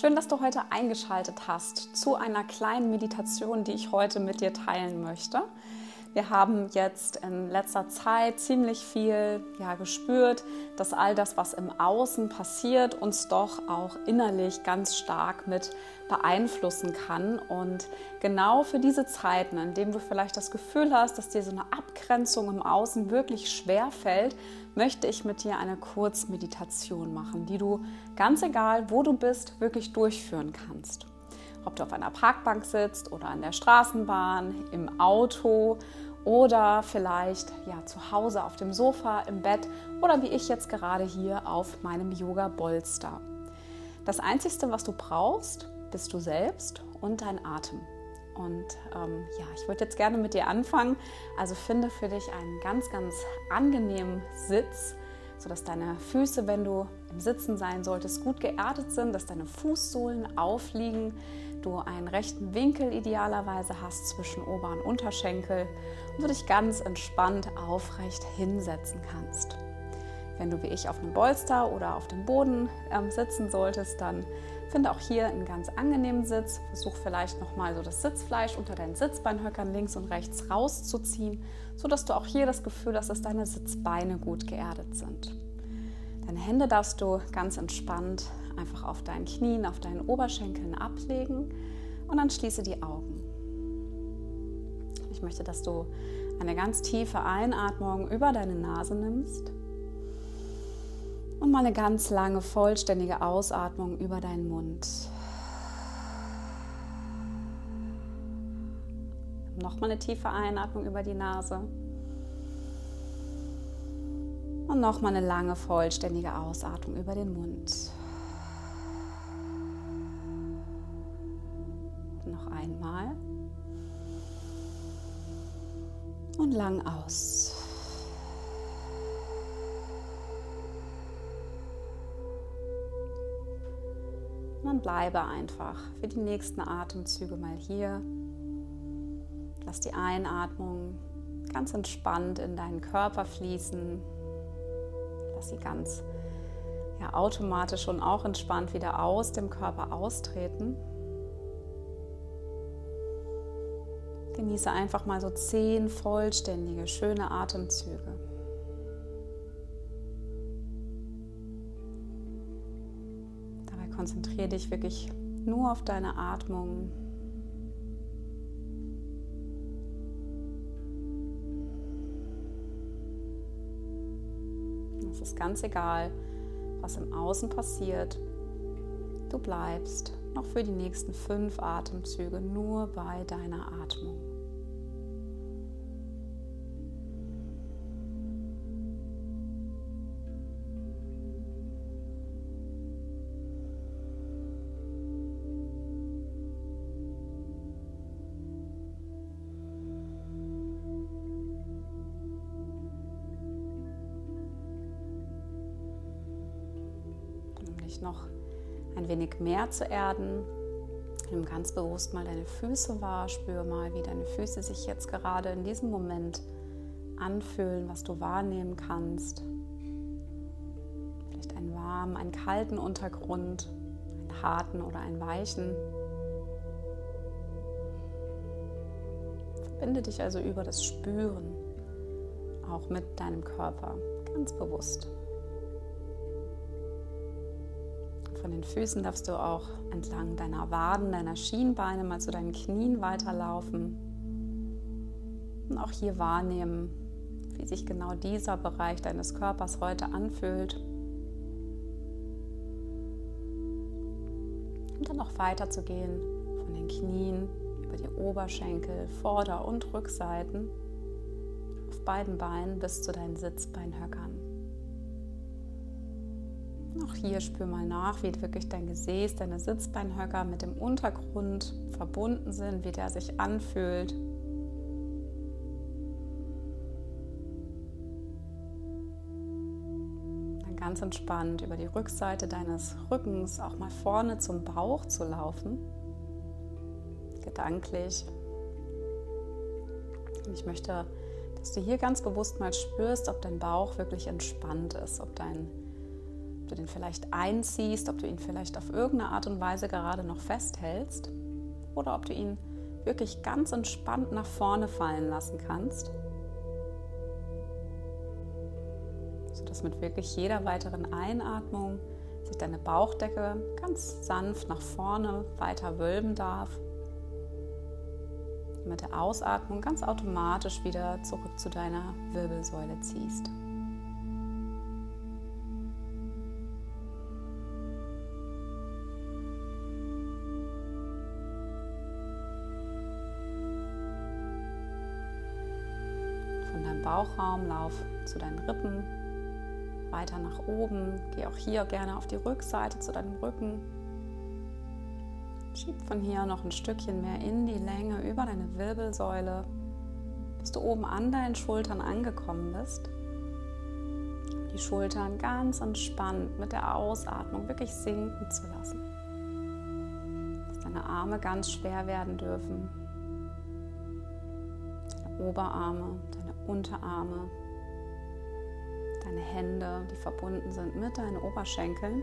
Schön, dass du heute eingeschaltet hast zu einer kleinen Meditation, die ich heute mit dir teilen möchte. Wir haben jetzt in letzter Zeit ziemlich viel ja, gespürt, dass all das, was im Außen passiert, uns doch auch innerlich ganz stark mit beeinflussen kann. Und genau für diese Zeiten, in denen du vielleicht das Gefühl hast, dass dir so eine Abgrenzung im Außen wirklich schwer fällt, möchte ich mit dir eine Kurzmeditation machen, die du ganz egal, wo du bist, wirklich durchführen kannst ob du auf einer Parkbank sitzt oder an der Straßenbahn, im Auto oder vielleicht ja zu Hause auf dem Sofa, im Bett oder wie ich jetzt gerade hier auf meinem Yoga Bolster. Das einzige, was du brauchst, bist du selbst und dein Atem. Und ähm, ja, ich würde jetzt gerne mit dir anfangen. Also finde für dich einen ganz, ganz angenehmen Sitz, sodass deine Füße, wenn du im Sitzen sein solltest, gut geerdet sind, dass deine Fußsohlen aufliegen, du einen rechten Winkel idealerweise hast zwischen Ober- und Unterschenkel und du dich ganz entspannt aufrecht hinsetzen kannst. Wenn du wie ich auf einem Bolster oder auf dem Boden ähm, sitzen solltest, dann finde auch hier einen ganz angenehmen Sitz. Versuch vielleicht nochmal so das Sitzfleisch unter deinen Sitzbeinhöckern links und rechts rauszuziehen, sodass du auch hier das Gefühl hast, dass deine Sitzbeine gut geerdet sind. Deine Hände darfst du ganz entspannt einfach auf deinen Knien, auf deinen Oberschenkeln ablegen und dann schließe die Augen. Ich möchte, dass du eine ganz tiefe Einatmung über deine Nase nimmst und mal eine ganz lange, vollständige Ausatmung über deinen Mund. Nochmal eine tiefe Einatmung über die Nase. Und nochmal eine lange, vollständige Ausatmung über den Mund. Einmal. Und lang aus. Und bleibe einfach für die nächsten Atemzüge mal hier. Lass die Einatmung ganz entspannt in deinen Körper fließen. Lass sie ganz ja, automatisch und auch entspannt wieder aus dem Körper austreten. Genieße einfach mal so zehn vollständige, schöne Atemzüge. konzentriere dich wirklich nur auf deine Atmung. Es ist ganz egal, was im Außen passiert. Du bleibst noch für die nächsten fünf Atemzüge nur bei deiner Atmung. Wenig mehr zu erden. Nimm ganz bewusst mal deine Füße wahr, spür mal, wie deine Füße sich jetzt gerade in diesem Moment anfühlen, was du wahrnehmen kannst. Vielleicht einen warmen, einen kalten Untergrund, einen harten oder einen weichen. Verbinde dich also über das Spüren auch mit deinem Körper ganz bewusst. Von den Füßen darfst du auch entlang deiner Waden, deiner Schienbeine mal zu deinen Knien weiterlaufen. Und auch hier wahrnehmen, wie sich genau dieser Bereich deines Körpers heute anfühlt. Und dann noch weiter zu gehen von den Knien über die Oberschenkel, Vorder- und Rückseiten auf beiden Beinen bis zu deinen Sitzbeinhöckern. Auch hier spür mal nach, wie wirklich dein Gesäß, deine Sitzbeinhöcker mit dem Untergrund verbunden sind, wie der sich anfühlt. Dann ganz entspannt über die Rückseite deines Rückens auch mal vorne zum Bauch zu laufen. Gedanklich. Ich möchte, dass du hier ganz bewusst mal spürst, ob dein Bauch wirklich entspannt ist, ob dein du den vielleicht einziehst, ob du ihn vielleicht auf irgendeine Art und Weise gerade noch festhältst oder ob du ihn wirklich ganz entspannt nach vorne fallen lassen kannst. Sodass mit wirklich jeder weiteren Einatmung sich deine Bauchdecke ganz sanft nach vorne weiter wölben darf. Mit der Ausatmung ganz automatisch wieder zurück zu deiner Wirbelsäule ziehst. Bauchraum, lauf zu deinen Rippen, weiter nach oben. Geh auch hier gerne auf die Rückseite zu deinem Rücken. Schieb von hier noch ein Stückchen mehr in die Länge über deine Wirbelsäule, bis du oben an deinen Schultern angekommen bist. Die Schultern ganz entspannt mit der Ausatmung wirklich sinken zu lassen. Dass deine Arme ganz schwer werden dürfen. Deine Oberarme, Unterarme, deine Hände, die verbunden sind mit deinen Oberschenkeln.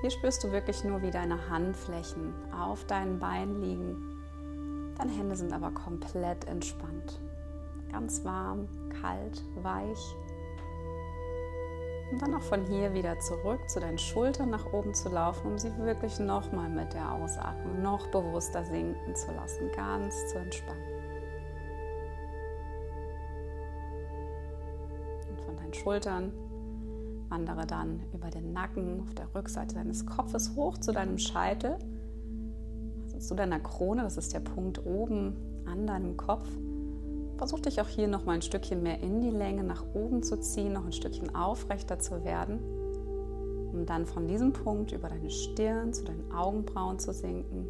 Hier spürst du wirklich nur, wie deine Handflächen auf deinen Beinen liegen. Deine Hände sind aber komplett entspannt. Ganz warm, kalt, weich. Und dann auch von hier wieder zurück zu deinen Schultern nach oben zu laufen, um sie wirklich nochmal mit der Ausatmung noch bewusster sinken zu lassen, ganz zu entspannen. Schultern. Wandere dann über den Nacken auf der Rückseite deines Kopfes hoch zu deinem Scheitel, also zu deiner Krone, das ist der Punkt oben an deinem Kopf. Versuch dich auch hier noch mal ein Stückchen mehr in die Länge nach oben zu ziehen, noch ein Stückchen aufrechter zu werden, um dann von diesem Punkt über deine Stirn zu deinen Augenbrauen zu sinken.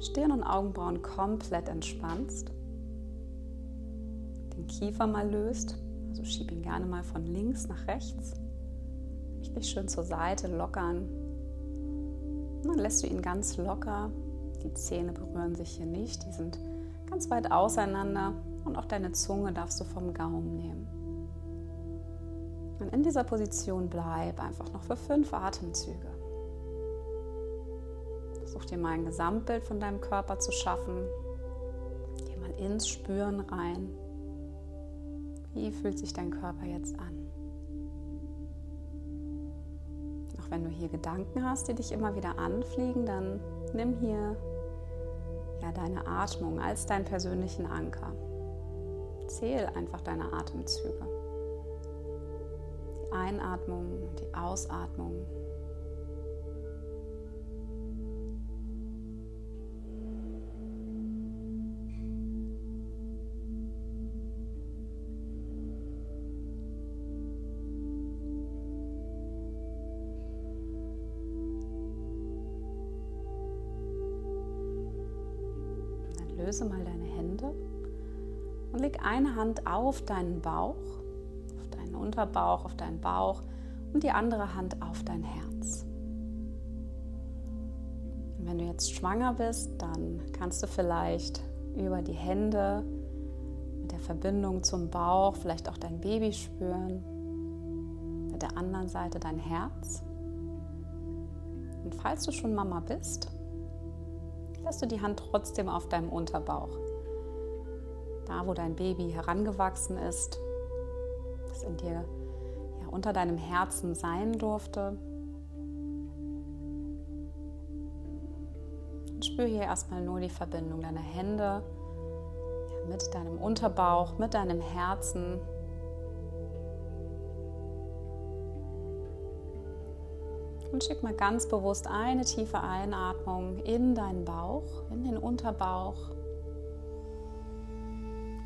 Stirn und Augenbrauen komplett entspannst, den Kiefer mal löst also schieb ihn gerne mal von links nach rechts. Richtig schön zur Seite lockern. Und dann lässt du ihn ganz locker. Die Zähne berühren sich hier nicht. Die sind ganz weit auseinander. Und auch deine Zunge darfst du vom Gaumen nehmen. Und in dieser Position bleib einfach noch für fünf Atemzüge. Versuch dir mal ein Gesamtbild von deinem Körper zu schaffen. Geh mal ins Spüren rein. Wie fühlt sich dein Körper jetzt an? Auch wenn du hier Gedanken hast, die dich immer wieder anfliegen, dann nimm hier ja deine Atmung als deinen persönlichen Anker. Zähl einfach deine Atemzüge. Die Einatmung und die Ausatmung löse mal deine Hände und leg eine Hand auf deinen Bauch, auf deinen Unterbauch, auf deinen Bauch und die andere Hand auf dein Herz. Und wenn du jetzt schwanger bist, dann kannst du vielleicht über die Hände mit der Verbindung zum Bauch vielleicht auch dein Baby spüren, mit der anderen Seite dein Herz. Und falls du schon Mama bist, lässt du die Hand trotzdem auf deinem Unterbauch. Da, wo dein Baby herangewachsen ist, das in dir ja, unter deinem Herzen sein durfte. Und spür hier erstmal nur die Verbindung deiner Hände ja, mit deinem Unterbauch, mit deinem Herzen. Und schick mal ganz bewusst eine tiefe Einatmung in deinen Bauch, in den Unterbauch.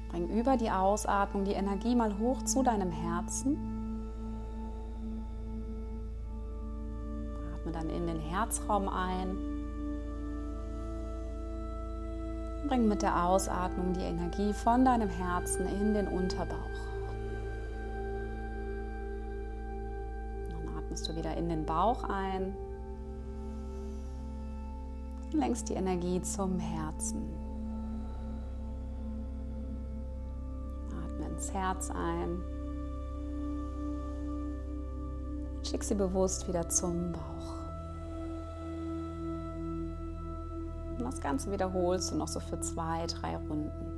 Bring über die Ausatmung die Energie mal hoch zu deinem Herzen. Atme dann in den Herzraum ein. Bring mit der Ausatmung die Energie von deinem Herzen in den Unterbauch. Du wieder in den Bauch ein. Lenkst die Energie zum Herzen. Atme ins Herz ein. Schick sie bewusst wieder zum Bauch. Und das Ganze wiederholst du noch so für zwei, drei Runden.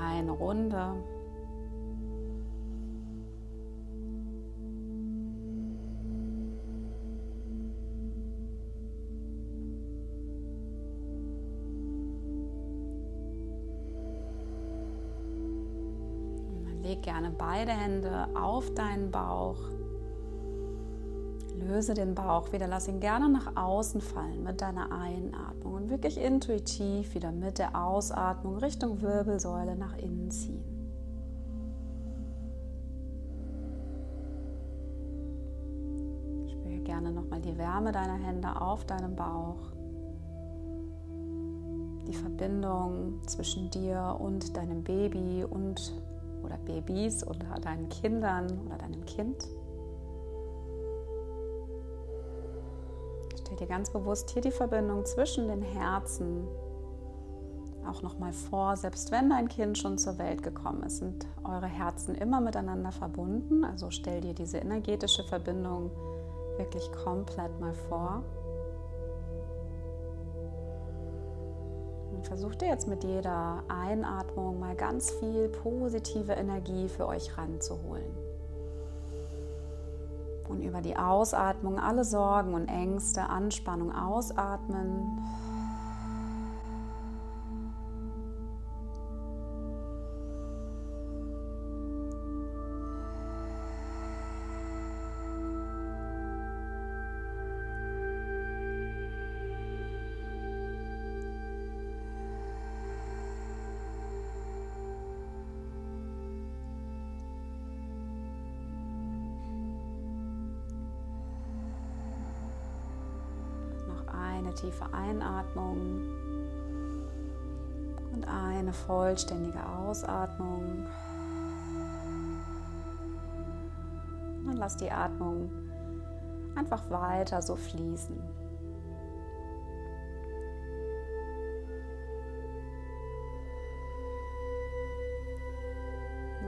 Eine Runde. Leg gerne beide Hände auf deinen Bauch. Löse den Bauch wieder, lass ihn gerne nach außen fallen mit deiner Einatmung und wirklich intuitiv wieder mit der Ausatmung Richtung Wirbelsäule nach innen ziehen. Spüre gerne nochmal die Wärme deiner Hände auf deinem Bauch. Die Verbindung zwischen dir und deinem Baby und oder Babys oder deinen Kindern oder deinem Kind. Dir ganz bewusst hier die Verbindung zwischen den Herzen auch noch mal vor, selbst wenn dein Kind schon zur Welt gekommen ist, sind eure Herzen immer miteinander verbunden. Also stell dir diese energetische Verbindung wirklich komplett mal vor. Und versucht ihr jetzt mit jeder Einatmung mal ganz viel positive Energie für euch ranzuholen und über die Ausatmung alle Sorgen und Ängste, Anspannung ausatmen. Eine tiefe Einatmung und eine vollständige Ausatmung. Und lass die Atmung einfach weiter so fließen.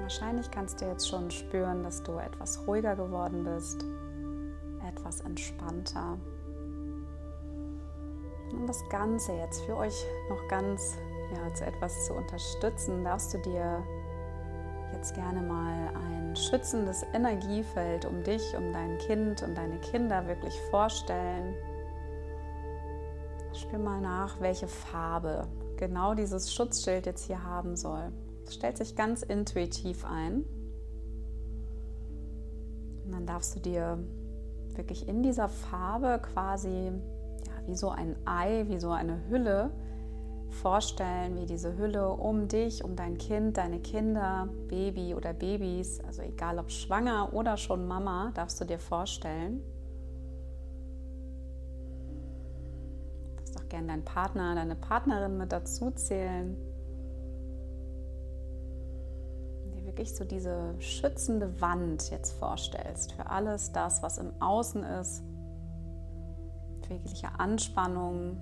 Wahrscheinlich kannst du jetzt schon spüren, dass du etwas ruhiger geworden bist, etwas entspannter um das Ganze jetzt für euch noch ganz ja, zu etwas zu unterstützen, darfst du dir jetzt gerne mal ein schützendes Energiefeld um dich, um dein Kind und deine Kinder wirklich vorstellen. Spür mal nach, welche Farbe genau dieses Schutzschild jetzt hier haben soll. Es stellt sich ganz intuitiv ein. Und dann darfst du dir wirklich in dieser Farbe quasi wie so ein Ei, wie so eine Hülle vorstellen, wie diese Hülle um dich, um dein Kind, deine Kinder, Baby oder Babys, also egal ob schwanger oder schon Mama, darfst du dir vorstellen. Du darfst auch gerne deinen Partner, deine Partnerin mit dazu zählen. Dir wirklich so diese schützende Wand jetzt vorstellst für alles das, was im Außen ist jegliche Anspannung,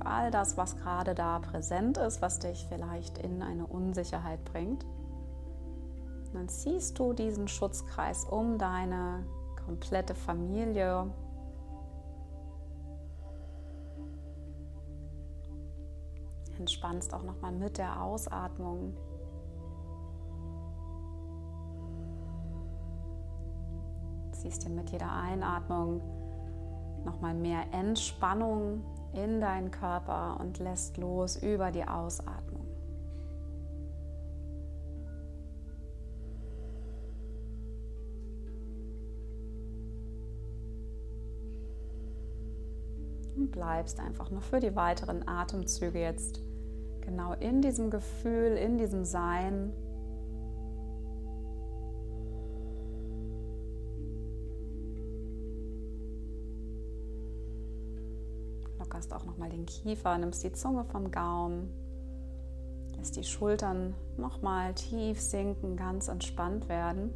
für all das, was gerade da präsent ist, was dich vielleicht in eine Unsicherheit bringt. Und dann ziehst du diesen Schutzkreis um deine komplette Familie. Entspannst auch nochmal mit der Ausatmung. Ziehst dir mit jeder Einatmung nochmal mehr Entspannung in deinen Körper und lässt los über die Ausatmung. Und bleibst einfach nur für die weiteren Atemzüge jetzt genau in diesem Gefühl, in diesem Sein den Kiefer, nimmst die Zunge vom Gaumen, lässt die Schultern nochmal tief sinken, ganz entspannt werden.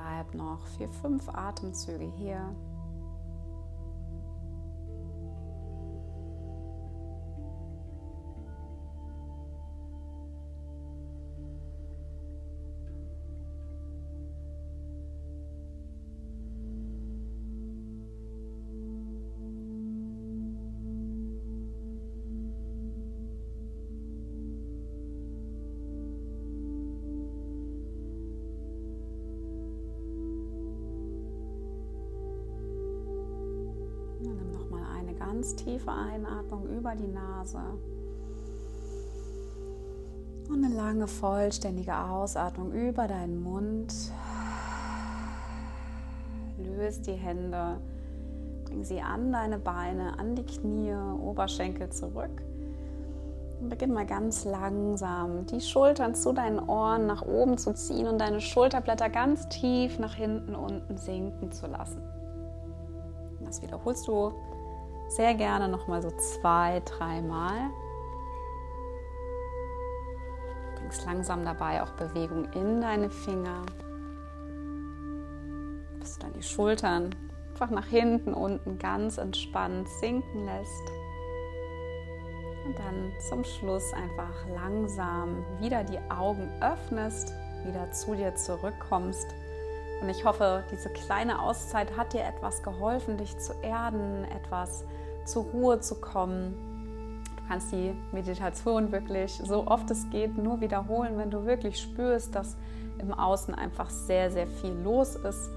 Bleib noch vier, fünf Atemzüge hier. Ganz tiefe Einatmung über die Nase. Und eine lange, vollständige Ausatmung über deinen Mund. Löse die Hände, bring sie an deine Beine, an die Knie, Oberschenkel zurück. Und beginn mal ganz langsam die Schultern zu deinen Ohren nach oben zu ziehen und deine Schulterblätter ganz tief nach hinten unten sinken zu lassen. Das wiederholst du sehr gerne noch mal so zwei, dreimal. Bringst langsam dabei auch Bewegung in deine Finger. Bis du dann die Schultern einfach nach hinten, unten ganz entspannt sinken lässt. Und dann zum Schluss einfach langsam wieder die Augen öffnest, wieder zu dir zurückkommst und ich hoffe, diese kleine Auszeit hat dir etwas geholfen, dich zu erden, etwas zur Ruhe zu kommen. Du kannst die Meditation wirklich so oft es geht nur wiederholen, wenn du wirklich spürst, dass im Außen einfach sehr, sehr viel los ist.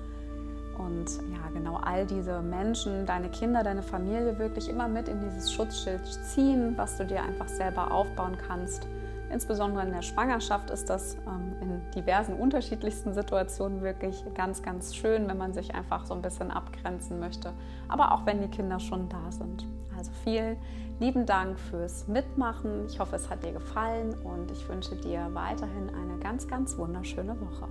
Und ja, genau all diese Menschen, deine Kinder, deine Familie wirklich immer mit in dieses Schutzschild ziehen, was du dir einfach selber aufbauen kannst Insbesondere in der Schwangerschaft ist das ähm, in diversen unterschiedlichsten Situationen wirklich ganz, ganz schön, wenn man sich einfach so ein bisschen abgrenzen möchte. Aber auch wenn die Kinder schon da sind. Also vielen lieben Dank fürs Mitmachen. Ich hoffe, es hat dir gefallen und ich wünsche dir weiterhin eine ganz, ganz wunderschöne Woche.